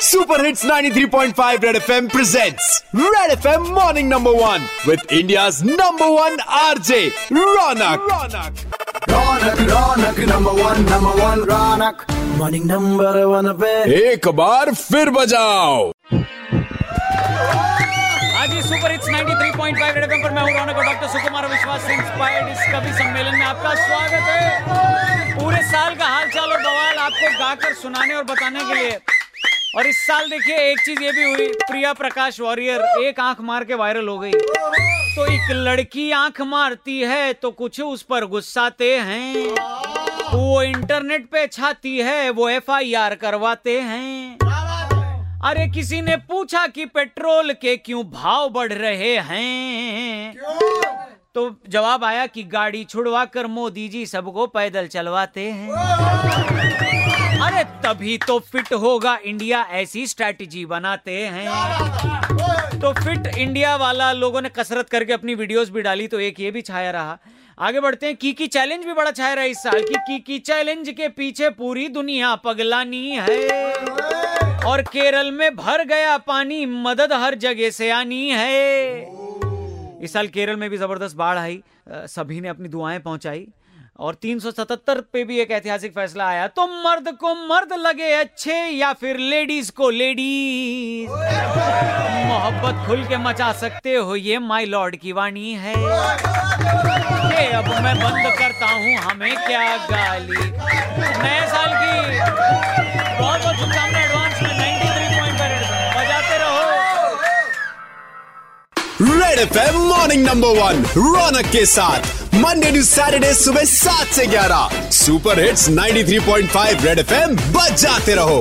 Super Hits 93.5 Red FM presents red FM Morning Number One with India's number one RJ Ronak. Ronak. Raunak Raunak number one number one Raunak morning number one पे एक बार फिर बजाओ। आज ही super hits 93.5 red FM पर मैं हूँ रौनक और डॉक्टर सुकुमार विश्वास इंस्पायर्ड इस कवि सम्मेलन में आपका स्वागत है। पूरे साल का हाल चाल और बवाल आपको गाकर सुनाने और बताने के लिए। और इस साल देखिए, एक चीज़ ये भी हुई, प्रिया प्रकाश वॉरियर, एक आँख मार के वायरल हो गई। तो एक लड़की आँख मारती है तो कुछ उस पर गुस्साते हैं। वो इंटरनेट पे छाती है, वो एफआईआर करवाते हैं। अरे किसी ने पूछा कि पेट्रोल के क्यों भाव बढ़ रहे हैं? तो जवाब आया कि गाड़ी छुड़वा कर मोदी जी सबको पैदल चलवाते हैं। अरे तभी तो फिट होगा इंडिया, ऐसी स्ट्रैटेजी बनाते हैं। तो फिट इंडिया वाला लोगों ने कसरत करके अपनी वीडियोस भी डाली तो एक ये भी छाया रहा। आगे बढ़ते हैं, कीकी चैलेंज भी बड़ा छाया रहा इस साल की, कीकी चैलेंज के पीछे पूरी दुनिया पगलानी है। और केरल में भर गया पानी, मदद हर जगह से आनी है। इस साल केरल में भी ज़बरदस्त बाढ़ आई सभी ने अपनी दुआएँ पहुंचाई और 377 पे भी एक ऐतिहासिक फैसला आया। तो मर्द को मर्द लगे अच्छे या फिर लेडीज़ को लेडीज़? मोहब्बत खुल के मचा सकते हो, ये माय लॉर्ड की वाणी है। अब मैं बंद करता हूँ, हमें क्या गाली? Red M morning number one Raunak के साथ। मंडे टू सैटरडे सुबह सात से ग्यारह। सुपर हिट्स 93.5 रेड एफएम बजाते रहो।